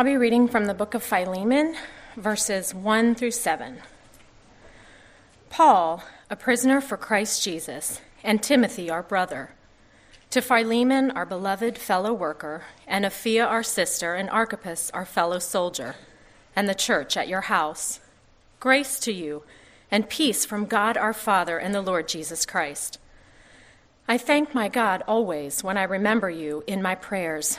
I'll be reading from the book of Philemon, verses 1 through 7. Paul, a prisoner for Christ Jesus, and Timothy, our brother, to Philemon, our beloved fellow worker, and Apphia, our sister, and Archippus, our fellow soldier, and the church at your house, grace to you and peace from God our Father and the Lord Jesus Christ. I thank my God always when I remember you in my prayers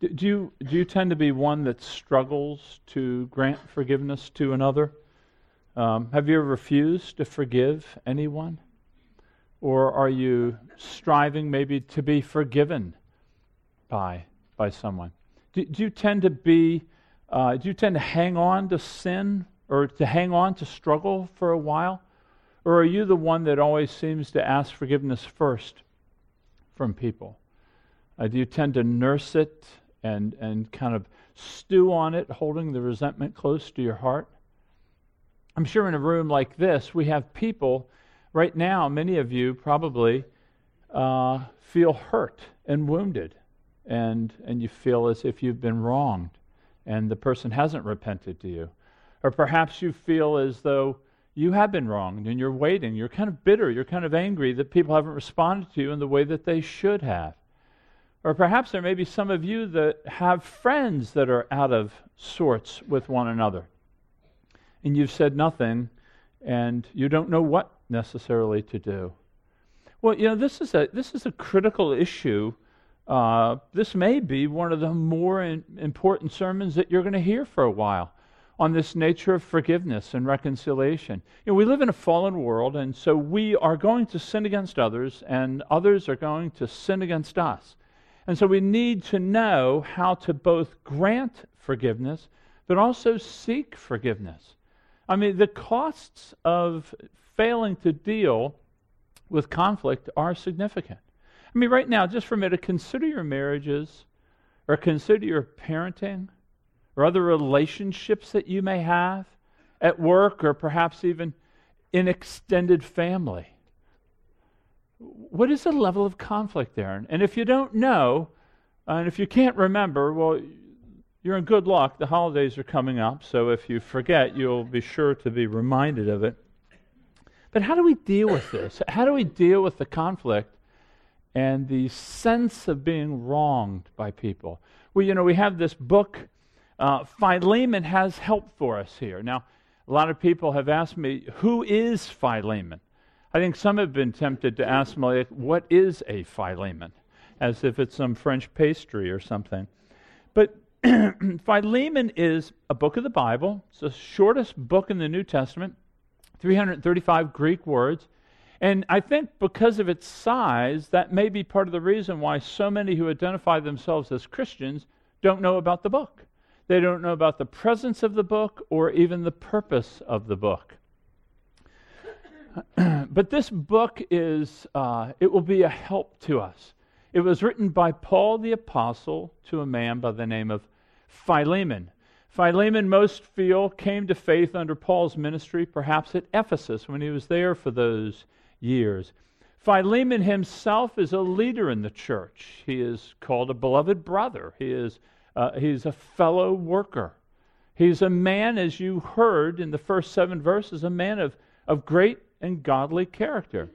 Do you, do you tend to be one that struggles to grant forgiveness to another? Um, have you ever refused to forgive anyone? Or are you striving maybe to be forgiven by, by someone? Do, do you tend to be, uh, do you tend to hang on to sin or to hang on to struggle for a while? Or are you the one that always seems to ask forgiveness first from people? Uh, do you tend to nurse it and, and kind of stew on it, holding the resentment close to your heart. I'm sure in a room like this, we have people right now, many of you probably uh, feel hurt and wounded, and, and you feel as if you've been wronged and the person hasn't repented to you. Or perhaps you feel as though you have been wronged and you're waiting. You're kind of bitter. You're kind of angry that people haven't responded to you in the way that they should have. Or perhaps there may be some of you that have friends that are out of sorts with one another. And you've said nothing, and you don't know what necessarily to do. Well, you know, this is a, this is a critical issue. Uh, this may be one of the more in, important sermons that you're going to hear for a while on this nature of forgiveness and reconciliation. You know, we live in a fallen world, and so we are going to sin against others, and others are going to sin against us. And so we need to know how to both grant forgiveness, but also seek forgiveness. I mean, the costs of failing to deal with conflict are significant. I mean, right now, just for a minute, consider your marriages, or consider your parenting, or other relationships that you may have at work, or perhaps even in extended family what is the level of conflict there? And if you don't know, and if you can't remember, well, you're in good luck. The holidays are coming up, so if you forget, you'll be sure to be reminded of it. But how do we deal with this? How do we deal with the conflict and the sense of being wronged by people? Well, you know, we have this book. Uh, Philemon has help for us here. Now, a lot of people have asked me, who is Philemon? I think some have been tempted to ask me, what is a Philemon? As if it's some French pastry or something. But Philemon is a book of the Bible. It's the shortest book in the New Testament, 335 Greek words. And I think because of its size, that may be part of the reason why so many who identify themselves as Christians don't know about the book. They don't know about the presence of the book or even the purpose of the book. but this book is, uh, it will be a help to us. It was written by Paul the Apostle to a man by the name of Philemon. Philemon, most feel, came to faith under Paul's ministry, perhaps at Ephesus when he was there for those years. Philemon himself is a leader in the church. He is called a beloved brother. He is uh, he's a fellow worker. He's a man, as you heard in the first seven verses, a man of, of great and godly character.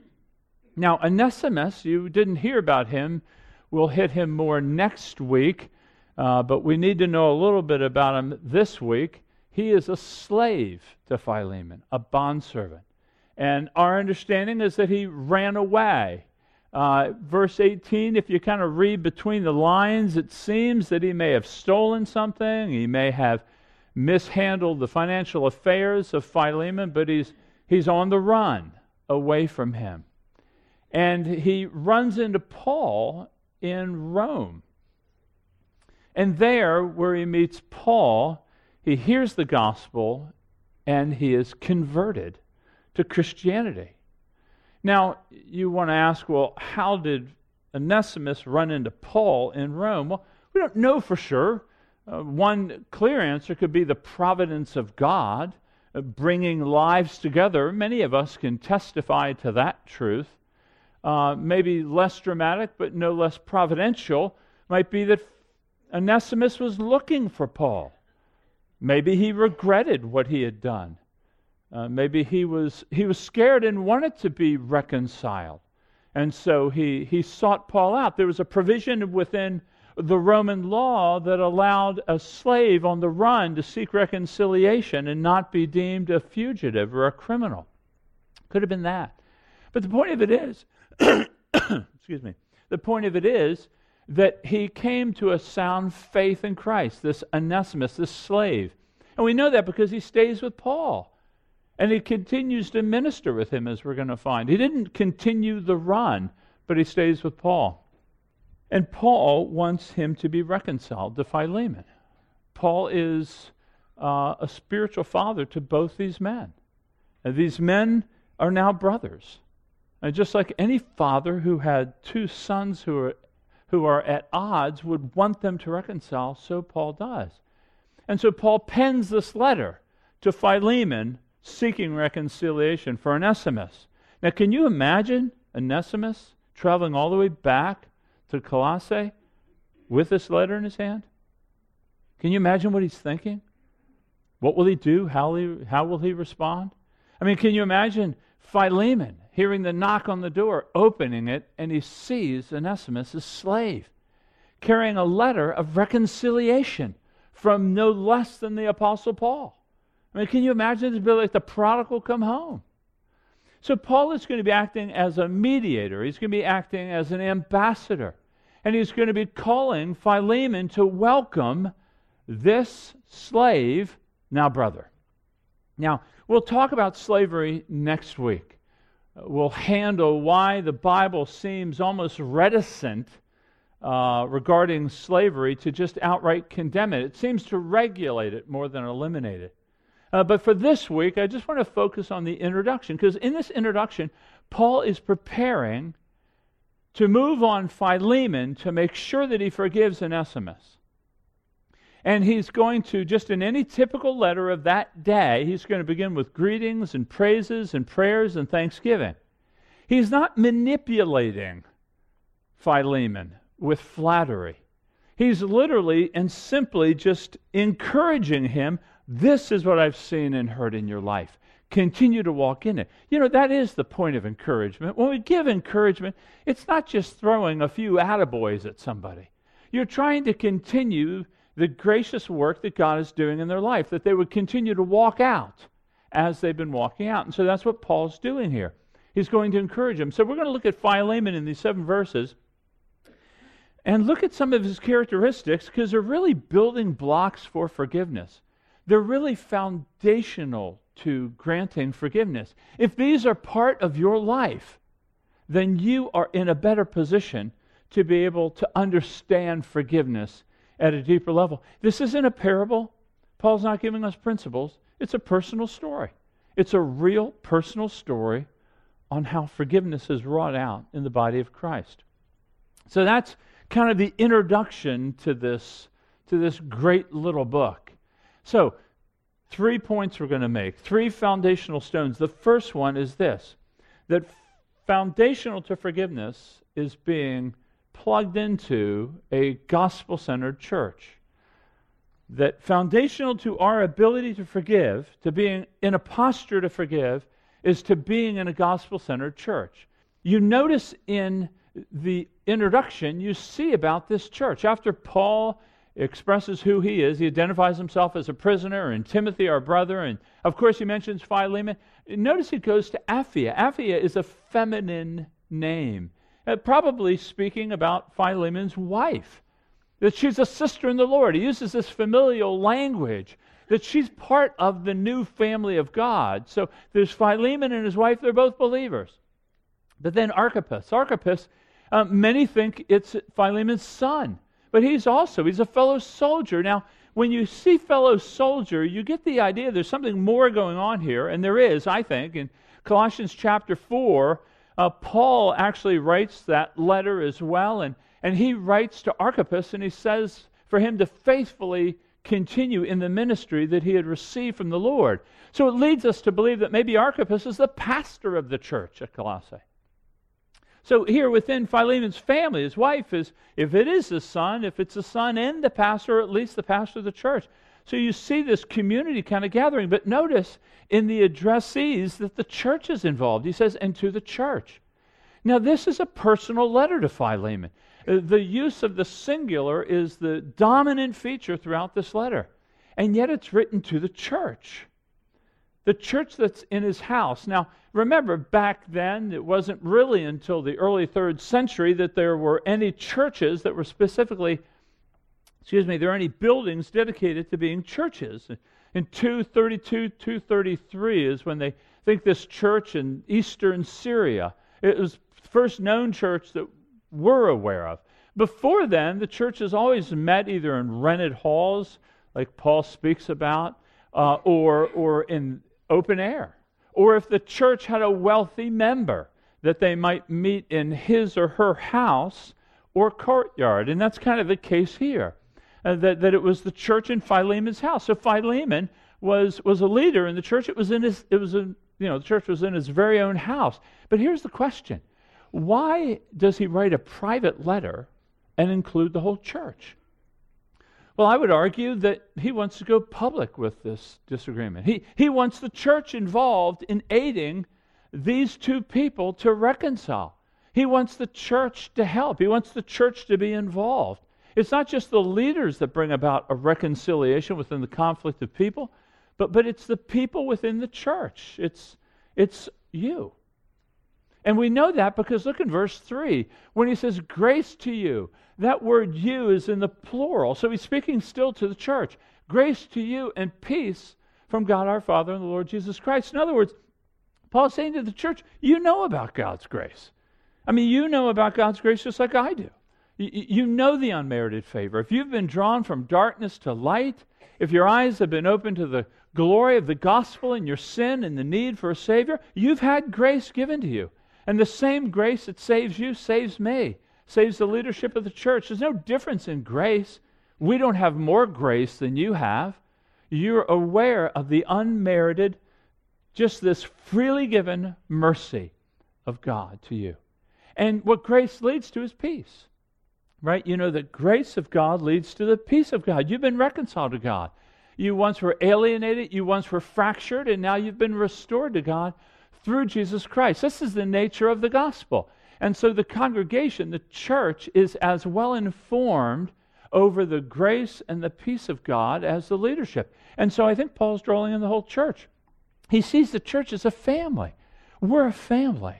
Now, Onesimus, you didn't hear about him. We'll hit him more next week, uh, but we need to know a little bit about him this week. He is a slave to Philemon, a bondservant. And our understanding is that he ran away. Uh, verse 18, if you kind of read between the lines, it seems that he may have stolen something. He may have mishandled the financial affairs of Philemon, but he's He's on the run away from him. And he runs into Paul in Rome. And there, where he meets Paul, he hears the gospel and he is converted to Christianity. Now, you want to ask, well, how did Onesimus run into Paul in Rome? Well, we don't know for sure. Uh, one clear answer could be the providence of God bringing lives together. Many of us can testify to that truth. Uh, maybe less dramatic, but no less providential, might be that Onesimus was looking for Paul. Maybe he regretted what he had done. Uh, maybe he was, he was scared and wanted to be reconciled. And so he, he sought Paul out. There was a provision within the Roman law that allowed a slave on the run to seek reconciliation and not be deemed a fugitive or a criminal. Could have been that. But the point of it is, excuse me, the point of it is that he came to a sound faith in Christ, this Onesimus, this slave. And we know that because he stays with Paul. And he continues to minister with him, as we're going to find. He didn't continue the run, but he stays with Paul. And Paul wants him to be reconciled to Philemon. Paul is uh, a spiritual father to both these men. And these men are now brothers. And just like any father who had two sons who are, who are at odds would want them to reconcile, so Paul does. And so Paul pens this letter to Philemon seeking reconciliation for Onesimus. Now, can you imagine Onesimus traveling all the way back to Colossae with this letter in his hand? Can you imagine what he's thinking? What will he do? How will he, how will he respond? I mean, can you imagine Philemon hearing the knock on the door, opening it, and he sees Onesimus' slave carrying a letter of reconciliation from no less than the Apostle Paul? I mean, can you imagine it be like the prodigal come home? So Paul is going to be acting as a mediator. He's going to be acting as an ambassador. And he's going to be calling Philemon to welcome this slave, now brother. Now, we'll talk about slavery next week. We'll handle why the Bible seems almost reticent uh, regarding slavery to just outright condemn it. It seems to regulate it more than eliminate it. Uh, but for this week, I just want to focus on the introduction because in this introduction, Paul is preparing to move on Philemon to make sure that he forgives Onesimus. And he's going to, just in any typical letter of that day, he's going to begin with greetings and praises and prayers and thanksgiving. He's not manipulating Philemon with flattery. He's literally and simply just encouraging him this is what I've seen and heard in your life. Continue to walk in it. You know, that is the point of encouragement. When we give encouragement, it's not just throwing a few attaboys at somebody. You're trying to continue the gracious work that God is doing in their life, that they would continue to walk out as they've been walking out. And so that's what Paul's doing here. He's going to encourage them. So we're going to look at Philemon in these seven verses and look at some of his characteristics because they're really building blocks for forgiveness. They're really foundational to granting forgiveness. If these are part of your life, then you are in a better position to be able to understand forgiveness at a deeper level. This isn't a parable. Paul's not giving us principles. It's a personal story. It's a real personal story on how forgiveness is wrought out in the body of Christ. So that's kind of the introduction to this to this great little book. So, three points we're going to make, three foundational stones. The first one is this that foundational to forgiveness is being plugged into a gospel centered church. That foundational to our ability to forgive, to being in a posture to forgive, is to being in a gospel centered church. You notice in the introduction, you see about this church. After Paul expresses who he is. He identifies himself as a prisoner, and Timothy, our brother, and of course he mentions Philemon. Notice he goes to Apphia. Apphia is a feminine name, uh, probably speaking about Philemon's wife, that she's a sister in the Lord. He uses this familial language. That she's part of the new family of God. So there's Philemon and his wife, they're both believers. But then Archippus. Archippus, uh, many think it's Philemon's son but he's also he's a fellow soldier. Now, when you see fellow soldier, you get the idea there's something more going on here, and there is, I think. In Colossians chapter 4, uh, Paul actually writes that letter as well, and, and he writes to Archippus, and he says for him to faithfully continue in the ministry that he had received from the Lord. So it leads us to believe that maybe Archippus is the pastor of the church at Colossae. So here within Philemon's family, his wife is, if it is the son, if it's the son and the pastor, or at least the pastor of the church. So you see this community kind of gathering. But notice in the addressees that the church is involved. He says, and to the church. Now, this is a personal letter to Philemon. Uh, the use of the singular is the dominant feature throughout this letter. And yet it's written to the church the church that's in his house. Now, remember, back then, it wasn't really until the early third century that there were any churches that were specifically, excuse me, there are any buildings dedicated to being churches. In 232, 233 is when they think this church in eastern Syria. It was the first known church that we're aware of. Before then, the church has always met either in rented halls, like Paul speaks about, uh, or, or in open air. Or if the church had a wealthy member, that they might meet in his or her house or courtyard. And that's kind of the case here, uh, that, that it was the church in Philemon's house. So Philemon was, was a leader in the church. It was in his, it was in, you know, the church was in his very own house. But here's the question why does he write a private letter and include the whole church? Well, I would argue that he wants to go public with this disagreement. He, he wants the church involved in aiding these two people to reconcile. He wants the church to help, he wants the church to be involved. It's not just the leaders that bring about a reconciliation within the conflict of people, but, but it's the people within the church. It's, it's you. And we know that because look in verse 3 when he says, Grace to you. That word you is in the plural. So he's speaking still to the church. Grace to you and peace from God our Father and the Lord Jesus Christ. In other words, Paul's saying to the church, You know about God's grace. I mean, you know about God's grace just like I do. You, know the unmerited favor. If you've been drawn from darkness to light, if your eyes have been opened to the glory of the gospel and your sin and the need for a Savior, you've had grace given to you. And the same grace that saves you saves me, saves the leadership of the church. There's no difference in grace. We don't have more grace than you have. You're aware of the unmerited, just this freely given mercy of God to you. And what grace leads to is peace. Right? You know that grace of God leads to the peace of God. You've been reconciled to God. You once were alienated, you once were fractured, and now you've been restored to God through Jesus Christ. This is the nature of the gospel. And so the congregation, the church, is as well informed over the grace and the peace of God as the leadership. And so I think Paul's drawing in the whole church. He sees the church as a family. We're a family.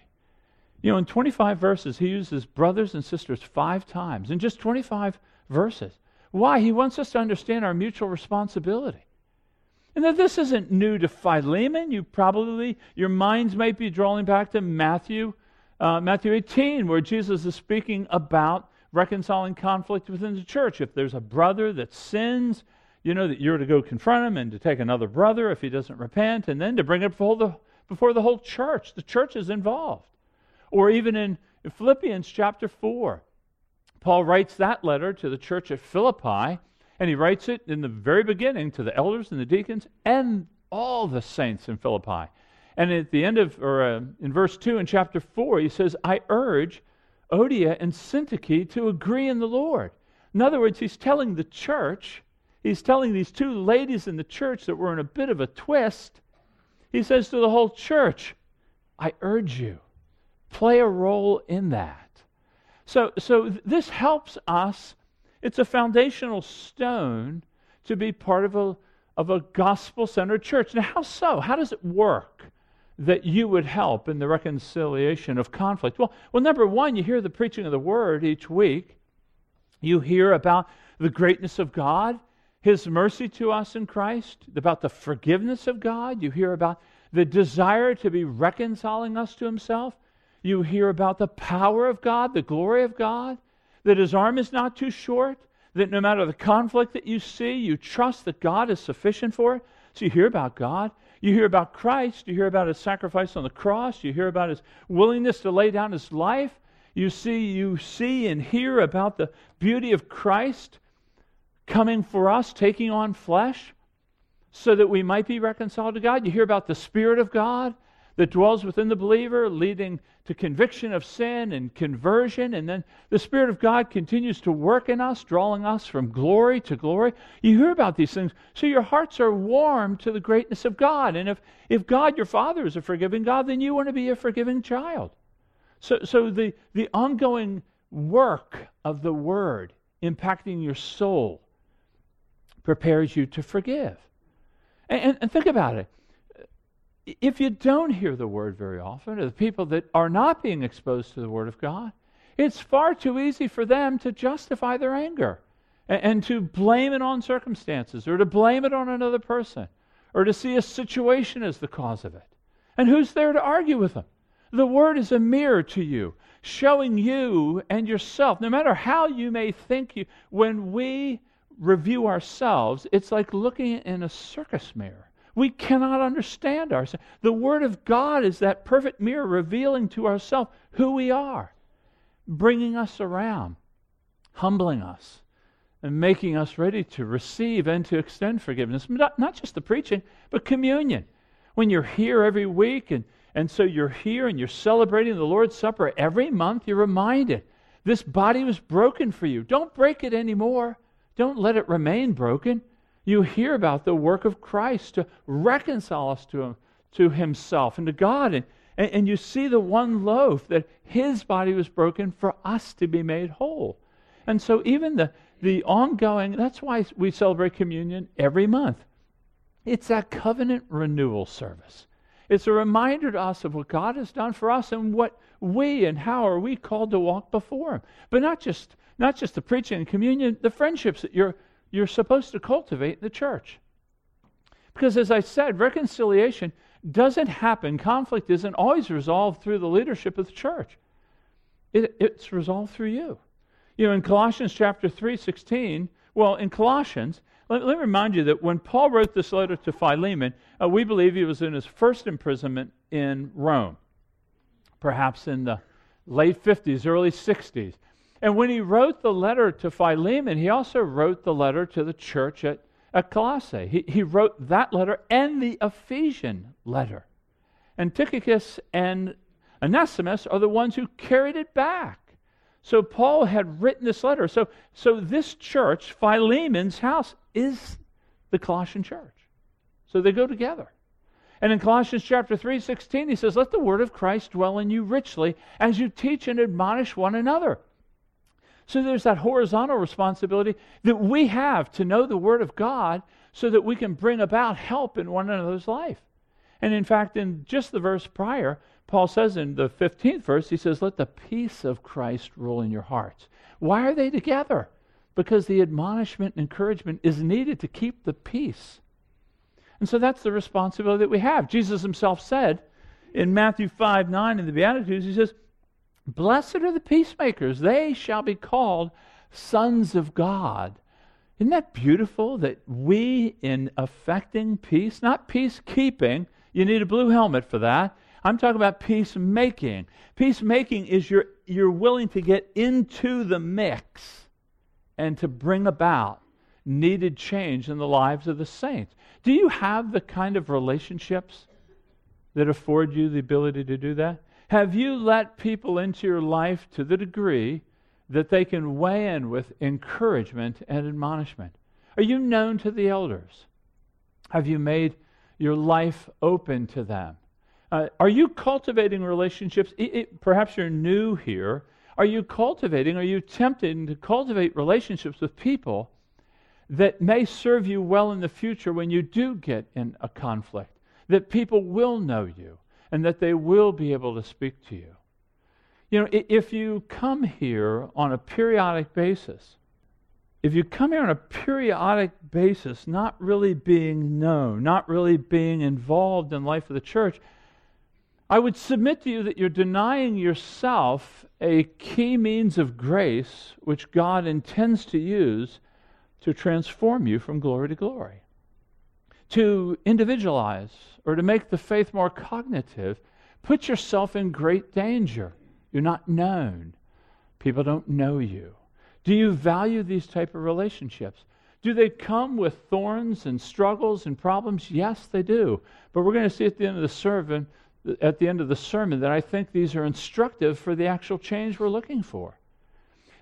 You know, in 25 verses, he uses brothers and sisters five times in just 25 verses. Why? He wants us to understand our mutual responsibility. And that this isn't new to Philemon. You probably, your minds might be drawing back to Matthew, uh, Matthew 18, where Jesus is speaking about reconciling conflict within the church. If there's a brother that sins, you know that you're to go confront him and to take another brother if he doesn't repent, and then to bring it before the, before the whole church. The church is involved. Or even in Philippians chapter 4, Paul writes that letter to the church at Philippi and he writes it in the very beginning to the elders and the deacons and all the saints in Philippi. And at the end of, or uh, in verse 2 in chapter 4, he says, I urge Euodia and Syntyche to agree in the Lord. In other words, he's telling the church, he's telling these two ladies in the church that were in a bit of a twist. He says to the whole church, I urge you, play a role in that. So, so this helps us it's a foundational stone to be part of a, of a gospel centered church. Now, how so? How does it work that you would help in the reconciliation of conflict? Well, well, number one, you hear the preaching of the word each week. You hear about the greatness of God, His mercy to us in Christ, about the forgiveness of God. You hear about the desire to be reconciling us to Himself. You hear about the power of God, the glory of God that his arm is not too short, That no matter the conflict that you see, you trust that God is sufficient for it. So you hear about God. You hear about Christ. You hear about his sacrifice on the cross. You hear about his willingness to lay down his life. You see, you see and hear about the beauty of Christ coming for us, taking on flesh, so that we might be reconciled to God. You hear about the Spirit of God that dwells within the believer, leading to conviction of sin and conversion. And then the Spirit of God continues to work in us, drawing us from glory to glory. You hear about these things, so your hearts are warm to the greatness of God. And if, if God, your Father, is a forgiving God, then you want to be a forgiving child. So, so the, the ongoing work of the Word impacting your soul prepares you to forgive. And, and, and think about it if you don't hear the word very often, or the people that are not being exposed to the word of God, it's far too easy for them to justify their anger and, and, to blame it on circumstances or to blame it on another person or to see a situation as the cause of it. And who's there to argue with them? The word is a mirror to you, showing you and yourself, no matter how you may think you, when we review ourselves, it's like looking in a circus mirror we cannot understand ourselves. The Word of God is that perfect mirror revealing to ourselves who we are, bringing us around, humbling us, and making us ready to receive and to extend forgiveness. Not, not just the preaching, but communion. When you're here every week, and, and so you're here and you're celebrating the Lord's Supper every month, you're reminded this body was broken for you. Don't break it anymore. Don't let it remain broken you hear about the work of Christ to reconcile us to, him, to Himself and to God. And, and, and you see the one loaf that His body was broken for us to be made whole. And so, even the, the ongoing, that's why we celebrate communion every month. It's that covenant renewal service. It's a reminder to us of what God has done for us and what we and how are we called to walk before Him. But not just not just the preaching and communion, the friendships that you're you're supposed to cultivate the church. Because as I said, reconciliation doesn't happen, conflict isn't always resolved through the leadership of the church. It, it's resolved through you. You know, in Colossians chapter 3, 16, well, in Colossians, let, let me remind you that when Paul wrote this letter to Philemon, uh, we believe he was in his first imprisonment in Rome, perhaps in the late 50s, early 60s. And when he wrote the letter to Philemon, he also wrote the letter to the church at, at Colossae. He, he wrote that letter and the Ephesian letter. And Tychicus and Onesimus are the ones who carried it back. So Paul had written this letter. So, so this church, Philemon's house, is the Colossian church. So they go together. And in Colossians chapter 3, 16, he says, Let the word of Christ dwell in you richly as you teach and admonish one another so there's that horizontal responsibility that we have to know the Word of God so that we can bring about help in one another's life. And in fact, in just the verse prior, Paul says in the 15th verse, he says, Let the peace of Christ rule in your hearts. Why are they together? Because the admonishment and encouragement is needed to keep the peace. And so that's the responsibility that we have. Jesus himself said in Matthew 5 9 in the Beatitudes, he says, Blessed are the peacemakers, they shall be called sons of God. Isn't that beautiful that we, in affecting peace, not peacekeeping, you need a blue helmet for that. I'm talking about peacemaking. Peacemaking is you're, you're willing to get into the mix and to bring about needed change in the lives of the saints. Do you have the kind of relationships that afford you the ability to do that? Have you let people into your life to the degree that they can weigh in with encouragement and admonishment? Are you known to the elders? Have you made your life open to them? Uh, are you cultivating relationships? It, it, perhaps you're new here. Are you cultivating, are you tempted to cultivate relationships with people that may serve you well in the future when you do get in a conflict? That people will know you, and that they will be able to speak to you. You know, if you come here on a periodic basis, if you come here on a periodic basis, not really being known, not really being involved in life of the church, I would submit to you that you're denying yourself a key means of grace which God intends to use to transform you from glory to glory. To individualize or to make the faith more cognitive, put yourself in great danger. You're not known. People don't know you. Do you value these type of relationships? Do they come with thorns and struggles and problems? Yes, they do. But we're going to see at the end of the sermon at the end of the sermon that I think these are instructive for the actual change we're looking for.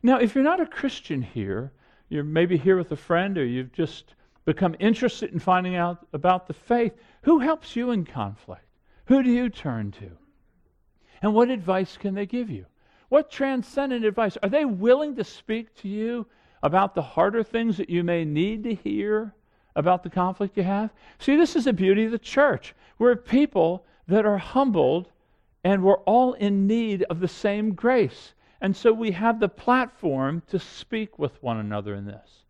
Now, if you're not a Christian here, you're maybe here with a friend or you've just become interested in finding out about the faith, who helps you in conflict? Who do you turn to? And what advice can they give you? What transcendent advice? Are they willing to speak to you about the harder things that you may need to hear about the conflict you have? See, this is the beauty of the church. We're people that are humbled and we're all in need of the same grace. And so we have the platform to speak with one another in this.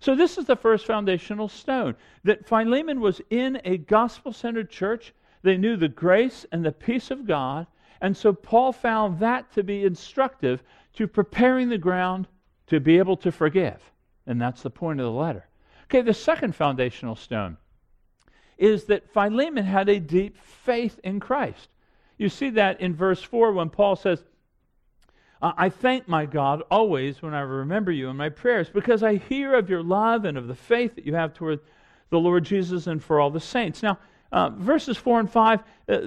So, this is the first foundational stone that Philemon was in a gospel centered church. They knew the grace and the peace of God. And so, Paul found that to be instructive to preparing the ground to be able to forgive. And that's the point of the letter. Okay, the second foundational stone is that Philemon had a deep faith in Christ. You see that in verse 4 when Paul says, I thank my God always when I remember you in my prayers because I hear of your love and of the faith that you have toward the Lord Jesus and for all the saints. Now, uh, verses 4 and 5, uh,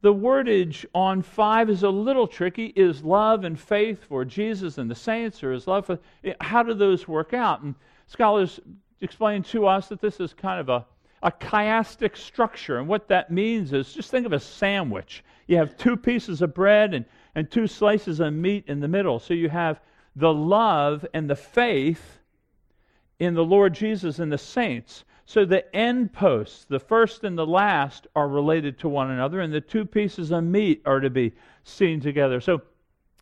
the wordage on 5 is a little tricky. Is love and faith for Jesus and the saints, or is love for. How do those work out? And scholars explain to us that this is kind of a a chiastic structure. And what that means is just think of a sandwich. You have two pieces of bread and, and two slices of meat in the middle. So you have the love and the faith in the Lord Jesus and the saints. So the end posts, the first and the last, are related to one another, and the two pieces of meat are to be seen together. So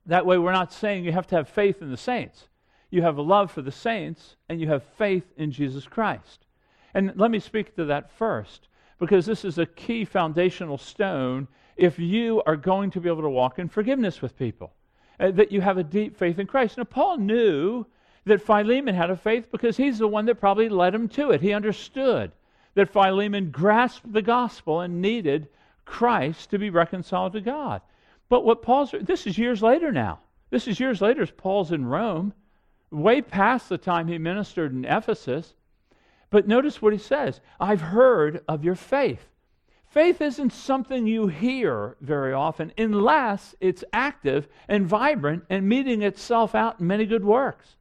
that way, we're not saying you have to have faith in the saints. You have a love for the saints, and you have faith in Jesus Christ. And let me speak to that first, because this is a key foundational stone if you are going to be able to walk in forgiveness with people, uh, that you have a deep faith in Christ. Now, Paul knew that Philemon had a faith because he's the one that probably led him to it. He understood that Philemon grasped the gospel and needed Christ to be reconciled to God. But what Paul's, this is years later now. This is years later as Paul's in Rome, way past the time he ministered in Ephesus. But notice what he says I've heard of your faith. Faith isn't something you hear very often unless it's active and vibrant and meeting itself out in many good works.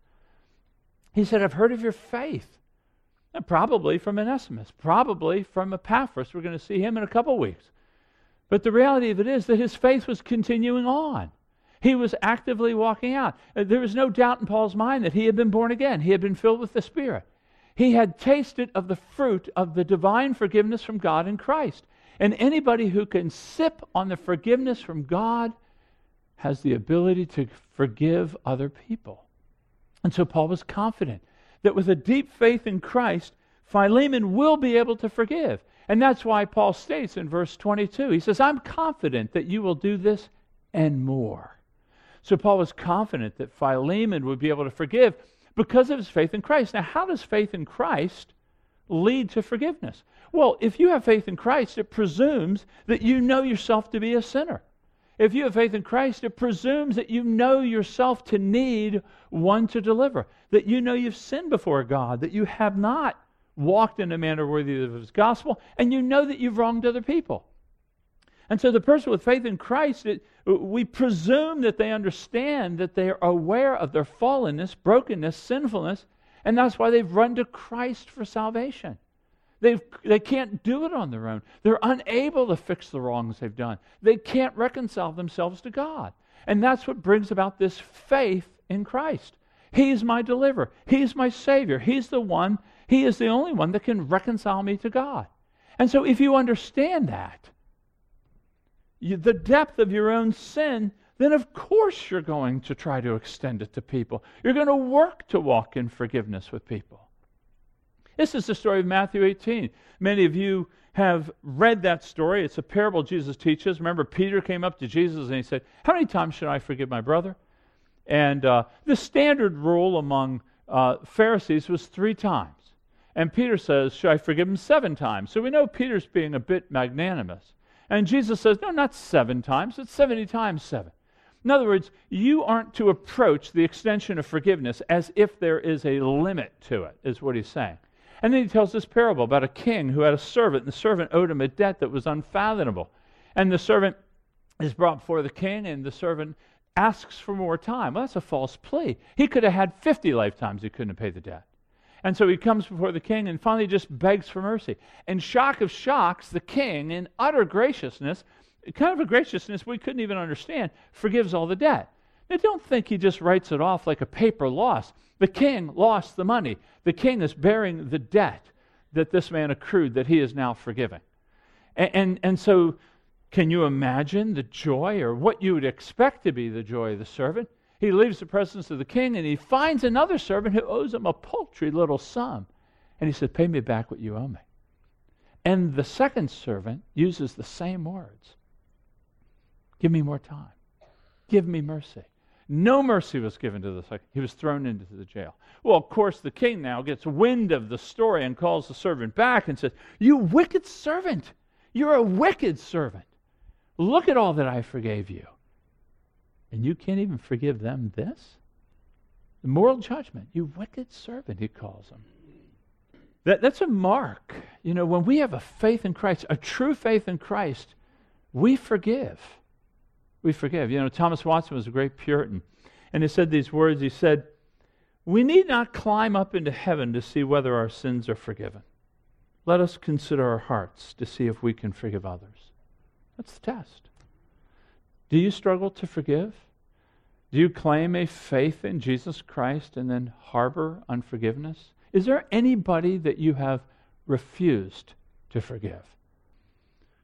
He said, I've heard of your faith. And probably from Onesimus, probably from Epaphras. We're going to see him in a couple weeks. But the reality of it is that his faith was continuing on. He was actively walking out. Uh, there was no doubt in Paul's mind that he had been born again, he had been filled with the Spirit. He had tasted of the fruit of the divine forgiveness from God in Christ. And anybody who can sip on the forgiveness from God has the ability to forgive other people. And so Paul was confident that with a deep faith in Christ, Philemon will be able to forgive. And that's why Paul states in verse 22 he says, I'm confident that you will do this and more. So Paul was confident that Philemon would be able to forgive because of his faith in Christ. Now, how does faith in Christ lead to forgiveness? Well, if you have faith in Christ, it presumes that you know yourself to be a sinner. If you have faith in Christ, it presumes that you know yourself to need one to deliver, that you know you've sinned before God, that you have not walked in a manner worthy of his gospel, and you know that you've wronged other people. And so the person with faith in Christ, it, we presume that they understand that they are aware of their fallenness, brokenness, sinfulness, and that's why they've run to Christ for salvation. They've, they can't do it on their own. They're unable to fix the wrongs they've done. They can't reconcile themselves to God. And that's what brings about this faith in Christ. He's my deliverer. He's my Savior. He's the one, He is the only one that can reconcile me to God. And so if you understand that, you, the depth of your own sin, then of course you're going to try to extend it to people. You're going to work to walk in forgiveness with people. This is the story of Matthew 18. Many of you have read that story. It's a parable Jesus teaches. Remember, Peter came up to Jesus and he said, How many times should I forgive my brother? And uh, the standard rule among uh, Pharisees was three times. And Peter says, Should I forgive him seven times? So we know Peter's being a bit magnanimous. And Jesus says, No, not seven times, it's 70 times seven. In other words, you aren't to approach the extension of forgiveness as if there is a limit to it, is what he's saying. And then he tells this parable about a king who had a servant, and the servant owed him a debt that was unfathomable. And the servant is brought before the king, and the servant asks for more time. Well, that's a false plea. He could have had 50 lifetimes he couldn't have paid the debt. And so he comes before the king and finally just begs for mercy. And shock of shocks, the king, in utter graciousness, kind of a graciousness we couldn't even understand, forgives all the debt. Now, don't think he just writes it off like a paper loss. The king lost the money. The king is bearing the debt that this man accrued that he is now forgiving. And, and, and, so, can you imagine the joy or what you would expect to be the joy of the servant? He leaves the presence of the king and he finds another servant who owes him a paltry little sum. And he said, Pay me back what you owe me. And the second servant uses the same words Give me more time. Give me mercy. No mercy was given to the second. He was thrown into the jail. Well, of course, the king now gets wind of the story and calls the servant back and says, You wicked servant! You're a wicked servant. Look at all that I forgave you. And you can't even forgive them this? The moral judgment. You wicked servant, he calls them. That, that's a mark. You know, when we have a faith in Christ, a true faith in Christ, we forgive we forgive. You know, Thomas Watson was a great Puritan, and he said these words. He said, We need not climb up into heaven to see whether our sins are forgiven. Let us consider our hearts to see if we can forgive others. That's the test. Do you struggle to forgive? Do you claim a faith in Jesus Christ and then harbor unforgiveness? Is there anybody that you have refused to forgive?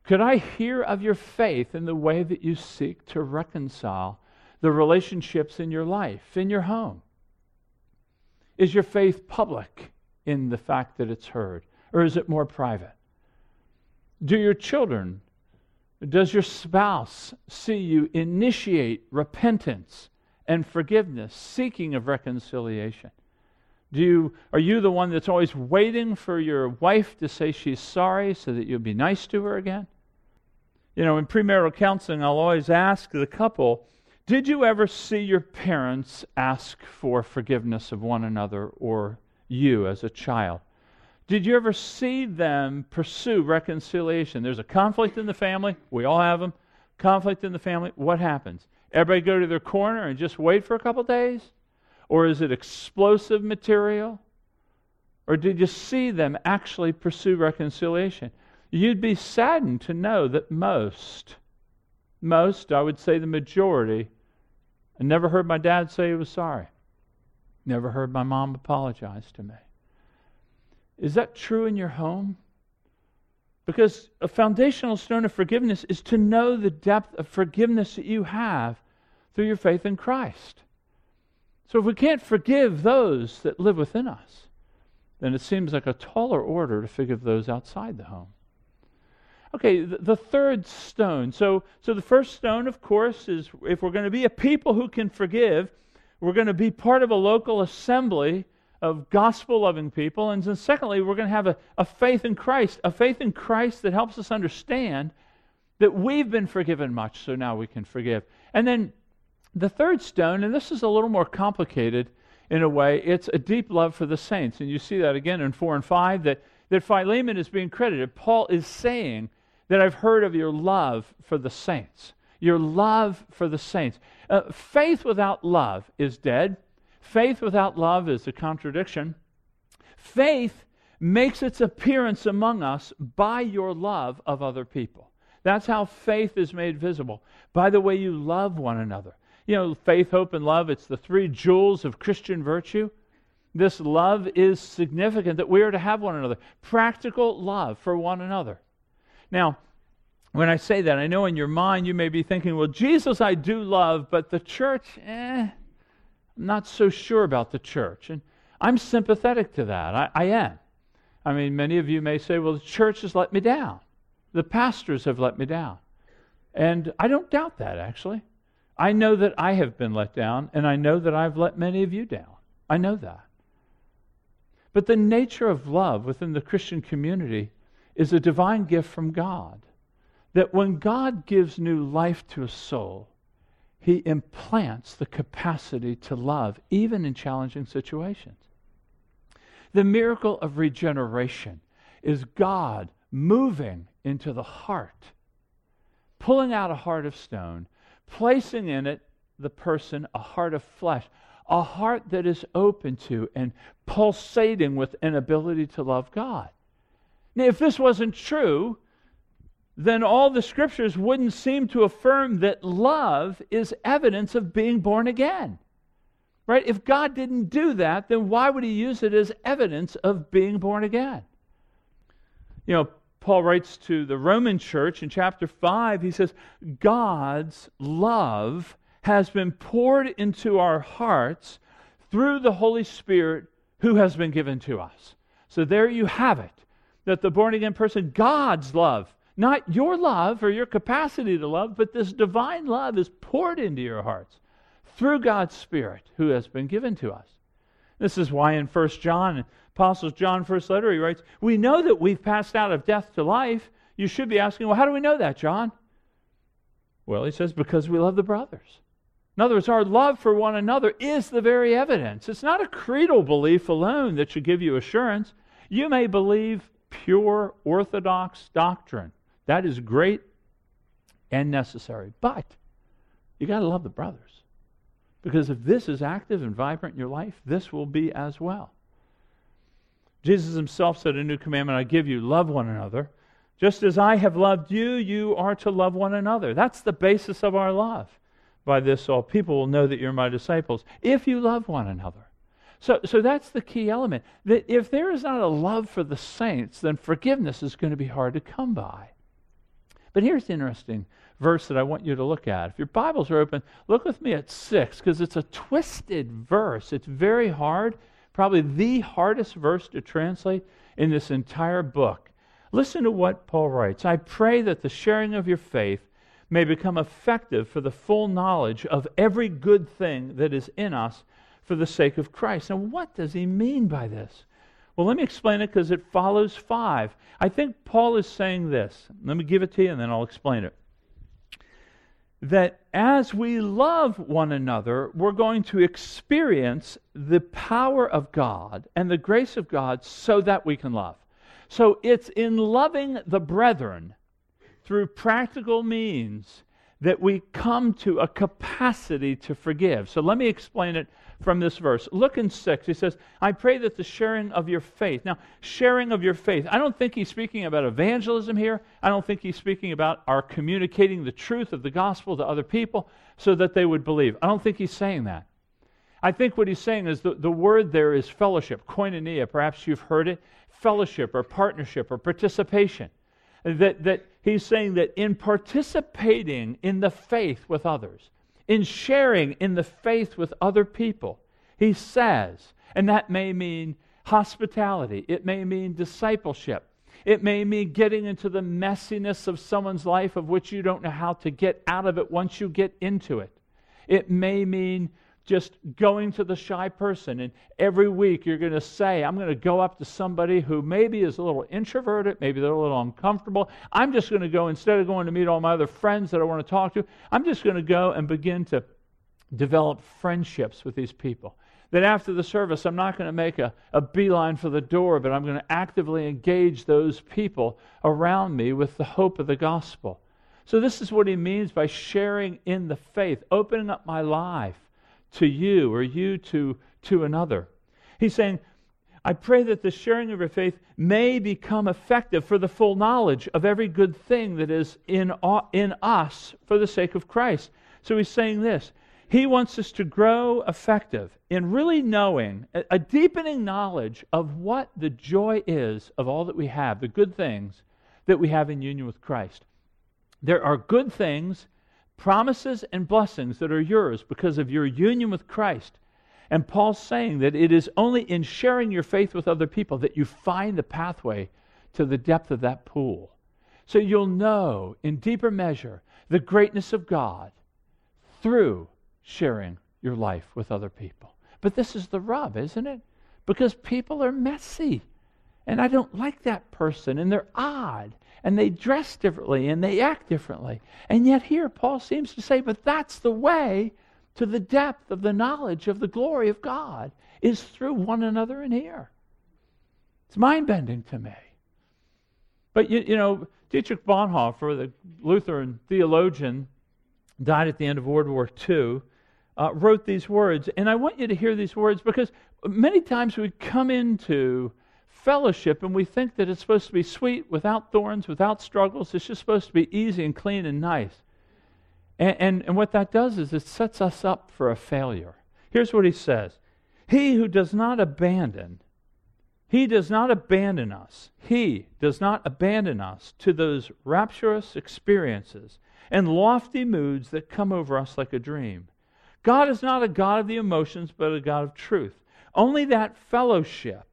Could I hear of your faith in the way that you seek to reconcile the relationships in your life, in your home? Is your faith public in the fact that it's heard, or is it more private? Do your children, does your spouse see you initiate repentance and forgiveness, seeking of reconciliation? Do you, are you the one that's always waiting for your wife to say she's sorry so that you'll be nice to her again? You know, in premarital counseling, I'll always ask the couple, did you ever see your parents ask for forgiveness of one another or you as a child? Did you ever see them pursue reconciliation? There's a conflict in the family. We all have them. Conflict in the family. What happens? Everybody go to their corner and just wait for a couple days? Or is it explosive material? Or did you see them actually pursue reconciliation? You'd be saddened to know that most, most, I would say the majority, I never heard my dad say he was sorry. Never heard my mom apologize to me. Is that true in your home? Because a foundational stone of forgiveness is to know the depth of forgiveness that you have through your faith in Christ. So if we can't forgive those that live within us, then it seems like a taller order to forgive those outside the home. Okay, the, the third stone. So, so the first stone, of course, is if we're going to be a people who can forgive, we're going to be part of a local assembly of gospel loving people. And then, secondly, we're going to have a, a faith in Christ, a faith in Christ that helps us understand that we've been forgiven much, so now we can forgive. And then the third stone, and this is a little more complicated in a way, it's a deep love for the saints. And you see that again in 4 and 5 that, that Philemon is being credited. Paul is saying that I've heard of your love for the saints. Your love for the saints. Uh, faith without love is dead. Faith without love is a contradiction. Faith makes its appearance among us by your love of other people. That's how faith is made visible, by the way you love one another. You know, faith, hope, and love, it's the three jewels of Christian virtue. This love is significant that we are to have one another. Practical love for one another. Now, when I say that, I know in your mind you may be thinking, well, Jesus I do love, but the church, eh, I'm not so sure about the church. And I'm sympathetic to that. I, I am. I mean, many of you may say, well, the church has let me down. The pastors have let me down. And I don't doubt that, actually. I know that I have been let down, and I know that I've let many of you down. I know that. But the nature of love within the Christian community is a divine gift from God. That when God gives new life to a soul, he implants the capacity to love, even in challenging situations. The miracle of regeneration is God moving into the heart, pulling out a heart of stone, placing in it the person a heart of flesh, a heart that is open to and pulsating with an ability to love God. Now, if this wasn't true, then all the scriptures wouldn't seem to affirm that love is evidence of being born again. Right? If God didn't do that, then why would he use it as evidence of being born again? You know, Paul writes to the Roman church in chapter 5, he says, God's love has been poured into our hearts through the Holy Spirit who has been given to us. So there you have it that the born again person, God's love, not your love or your capacity to love, but this divine love is poured into your hearts through God's Spirit who has been given to us. This is why in 1 John, Apostles John, first letter, he writes, We know that we've passed out of death to life. You should be asking, Well, how do we know that, John? Well, he says, Because we love the brothers. In other words, our love for one another is the very evidence. It's not a creedal belief alone that should give you assurance. You may believe pure orthodox doctrine. That is great and necessary. But you got to love the brothers. Because if this is active and vibrant in your life, this will be as well. Jesus himself said, A new commandment I give you love one another. Just as I have loved you, you are to love one another. That's the basis of our love. By this, all people will know that you're my disciples, if you love one another. So, so that's the key element. That if there is not a love for the saints, then forgiveness is going to be hard to come by. But here's the interesting verse that I want you to look at. If your Bibles are open, look with me at 6, because it's a twisted verse. It's very hard, probably the hardest verse to translate in this entire book. Listen to what Paul writes I pray that the sharing of your faith may become effective for the full knowledge of every good thing that is in us for the sake of Christ. Now, what does he mean by this? Well, let me explain it because it follows five. I think Paul is saying this. Let me give it to you and then I'll explain it. That as we love one another, we're going to experience the power of God and the grace of God so that we can love. So it's in loving the brethren through practical means that we come to a capacity to forgive. So let me explain it from this verse. Look in 6. He says, I pray that the sharing of your faith. Now, sharing of your faith. I don't think he's speaking about evangelism here. I don't think he's speaking about our communicating the truth of the gospel to other people so that they would believe. I don't think he's saying that. I think what he's saying is the, the word there is fellowship, koinonia. Perhaps you've heard it. Fellowship or partnership or participation that, that he's saying that in participating in the faith with others, in sharing in the faith with other people, he says, and that may mean hospitality, it may mean discipleship, it may mean getting into the messiness of someone's life of which you don't know how to get out of it once you get into it. It may mean just going to the shy person. And every week you're going to say, I'm going to go up to somebody who maybe is a little introverted, maybe they're a little uncomfortable. I'm just going to go, instead of going to meet all my other friends that I want to talk to, I'm just going to go and begin to develop friendships with these people. That after the service, I'm not going to make a, a beeline for the door, but I'm going to actively engage those people around me with the hope of the gospel. So, this is what he means by sharing in the faith, opening up my life to you or you to, to another. He's saying, I pray that the sharing of your faith may become effective for the full knowledge of every good thing that is in, in us for the sake of Christ. So he's saying this He wants us to grow effective in really knowing, a, a deepening knowledge of what the joy is of all that we have, the good things that we have in union with Christ. There are good things promises and blessings that are yours because of your union with Christ. And Paul's saying that it is only in sharing your faith with other people that you find the pathway to the depth of that pool. So you'll know in deeper measure the greatness of God through sharing your life with other people. But this is the rub, isn't it? Because people are messy. And I don't like that person, and they're odd, and they dress differently, and they act differently. And yet, here, Paul seems to say, but that's the way to the depth of the knowledge of the glory of God is through one another in here. It's mind bending to me. But you, you know, Dietrich Bonhoeffer, the Lutheran theologian, died at the end of World War II, uh, wrote these words. And I want you to hear these words because many times we come into fellowship and we think that it's supposed to be sweet, without thorns, without struggles. It's just supposed to be easy and clean and nice. And, and, and what that does is it sets us up for a failure. Here's what he says He who does not abandon, he does not abandon us. He does not abandon us to those rapturous experiences and lofty moods that come over us like a dream. God is not a God of the emotions, but a God of truth. Only that fellowship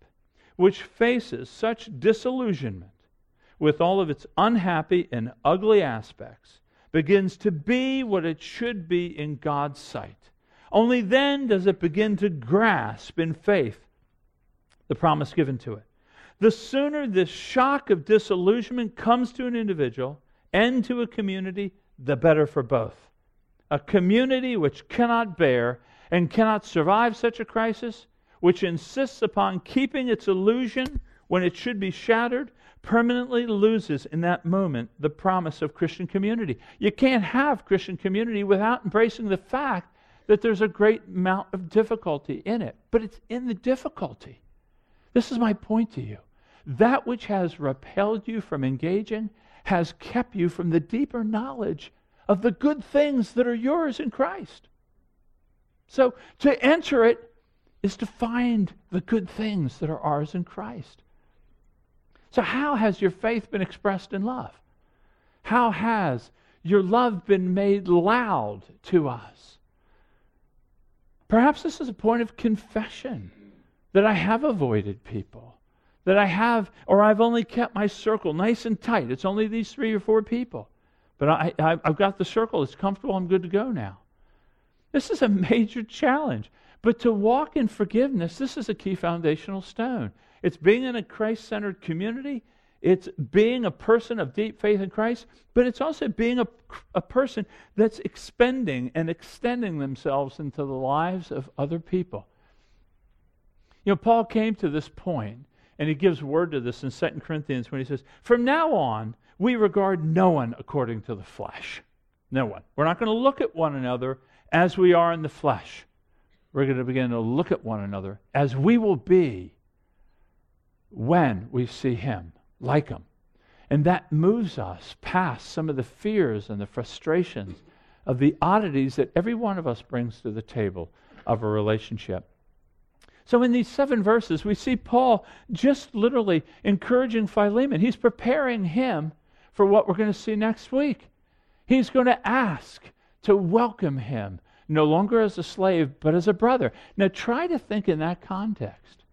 which faces such disillusionment with all of its unhappy and ugly aspects begins to be what it should be in God's sight. Only then does it begin to grasp in faith the promise given to it. The sooner this shock of disillusionment comes to an individual and to a community, the better for both. A community which cannot bear and cannot survive such a crisis, which insists upon keeping its illusion when it should be shattered, permanently loses in that moment the promise of Christian community. You can't have Christian community without embracing the fact that there's a great amount of difficulty in it. But it's in the difficulty. This is my point to you. That which has repelled you from engaging has kept you from the deeper knowledge of the good things that are yours in Christ. So to enter it is to find the good things that are ours in Christ. So, how has your faith been expressed in love? How has your love been made loud to us? Perhaps this is a point of confession that I have avoided people, that I have, or I've only kept my circle nice and tight. It's only these three or four people. But I, I, have got the circle, it's comfortable, I'm good to go now. This is a major challenge. But to walk in forgiveness, this is a key foundational stone. It's being in a Christ centered community. It's being a person of deep faith in Christ, but it's also being a, a person that's expending and extending themselves into the lives of other people. You know, Paul came to this point, and he gives word to this in 2 Corinthians when he says, From now on, we regard no one according to the flesh. No one. We're not going to look at one another as we are in the flesh. We're going to begin to look at one another as we will be when we see Him, like Him. And that moves us past some of the fears and the frustrations of the oddities that every one of us brings to the table of a relationship. So, in these seven verses, we see Paul just literally encouraging Philemon. He's preparing him for what we're going to see next week. He's going to ask to welcome him, no longer as a slave, but as a brother. Now, try to think in that context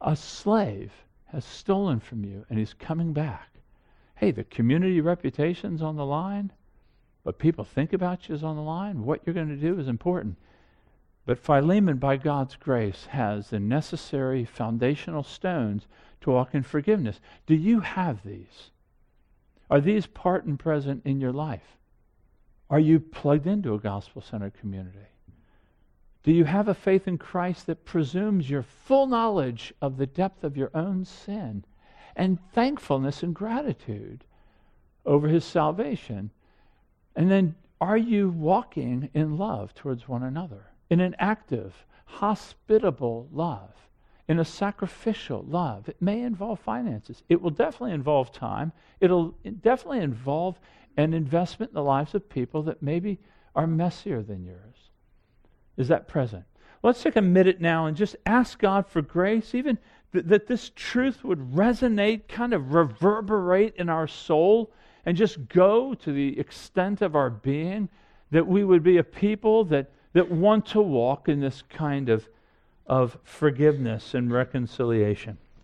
a slave has stolen from you and he's coming back. Hey, the community reputation's on the line. What people think about you is on the line. What you're going to do is important. But Philemon, by God's grace, has the necessary foundational stones to walk in forgiveness. Do you have these? Are these part and present in your life? Are you plugged into a gospel centered community? Do you have a faith in Christ that presumes your full knowledge of the depth of your own sin and thankfulness and gratitude over his salvation? And then are you walking in love towards one another? In an active, hospitable love, in a sacrificial love. It may involve finances. It will definitely involve time. It'll definitely involve an investment in the lives of people that maybe are messier than yours. Is that present? Let's take a minute now and just ask God for grace, even th- that this truth would resonate, kind of reverberate in our soul, and just go to the extent of our being, that we would be a people that, that want to walk in this kind of, of forgiveness and reconciliation.